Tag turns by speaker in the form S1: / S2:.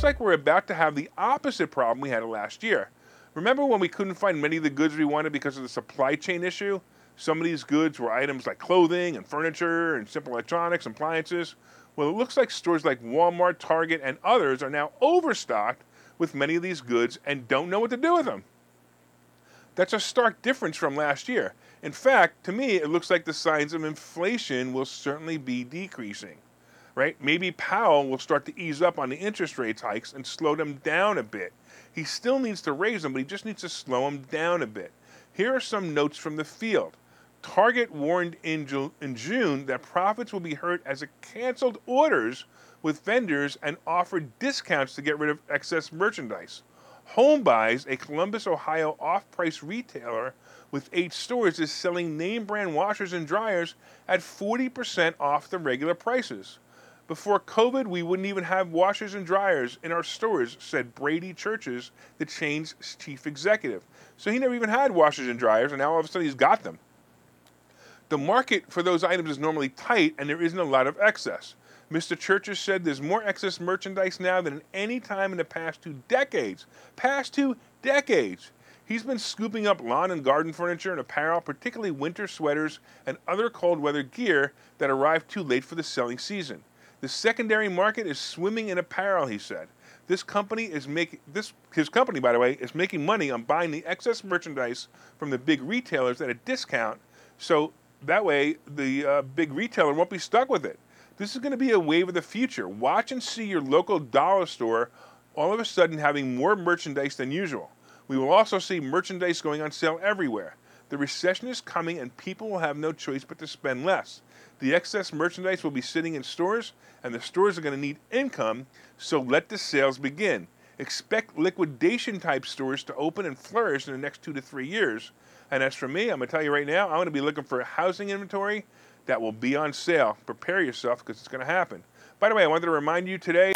S1: looks like we're about to have the opposite problem we had last year. Remember when we couldn't find many of the goods we wanted because of the supply chain issue? Some of these goods were items like clothing and furniture and simple electronics and appliances. Well, it looks like stores like Walmart, Target, and others are now overstocked with many of these goods and don't know what to do with them. That's a stark difference from last year. In fact, to me, it looks like the signs of inflation will certainly be decreasing. Right? Maybe Powell will start to ease up on the interest rates hikes and slow them down a bit. He still needs to raise them, but he just needs to slow them down a bit. Here are some notes from the field. Target warned in, Ju- in June that profits will be hurt as it canceled orders with vendors and offered discounts to get rid of excess merchandise. Homebuys, a Columbus, Ohio off price retailer with eight stores, is selling name brand washers and dryers at 40% off the regular prices. Before COVID, we wouldn't even have washers and dryers in our stores, said Brady Churches, the chain's chief executive. So he never even had washers and dryers, and now all of a sudden he's got them. The market for those items is normally tight and there isn't a lot of excess. Mr. Churches said there's more excess merchandise now than any time in the past two decades. Past two decades. He's been scooping up lawn and garden furniture and apparel, particularly winter sweaters and other cold weather gear that arrived too late for the selling season. The secondary market is swimming in apparel, he said. This company is making this his company, by the way, is making money on buying the excess merchandise from the big retailers at a discount. So that way, the uh, big retailer won't be stuck with it. This is going to be a wave of the future. Watch and see your local dollar store all of a sudden having more merchandise than usual. We will also see merchandise going on sale everywhere. The recession is coming and people will have no choice but to spend less. The excess merchandise will be sitting in stores and the stores are going to need income, so let the sales begin. Expect liquidation type stores to open and flourish in the next two to three years. And as for me, I'm going to tell you right now, I'm going to be looking for housing inventory that will be on sale. Prepare yourself because it's going to happen. By the way, I wanted to remind you today.